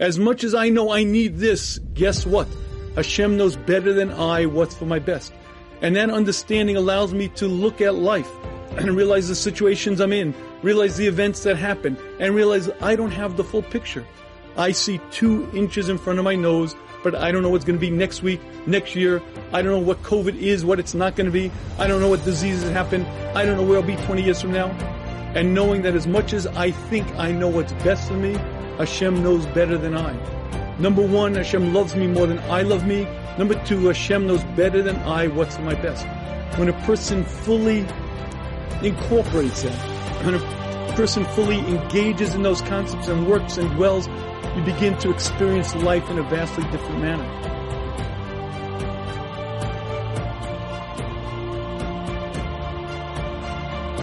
As much as I know I need this, guess what? Hashem knows better than I what's for my best. And that understanding allows me to look at life and realize the situations I'm in, realize the events that happen, and realize I don't have the full picture. I see two inches in front of my nose, but I don't know what's going to be next week, next year. I don't know what COVID is, what it's not going to be. I don't know what diseases happen. I don't know where I'll be 20 years from now. And knowing that as much as I think I know what's best for me, Hashem knows better than I. Number one, Hashem loves me more than I love me. Number two, Hashem knows better than I what's my best. When a person fully incorporates that, when a person fully engages in those concepts and works and dwells, you begin to experience life in a vastly different manner.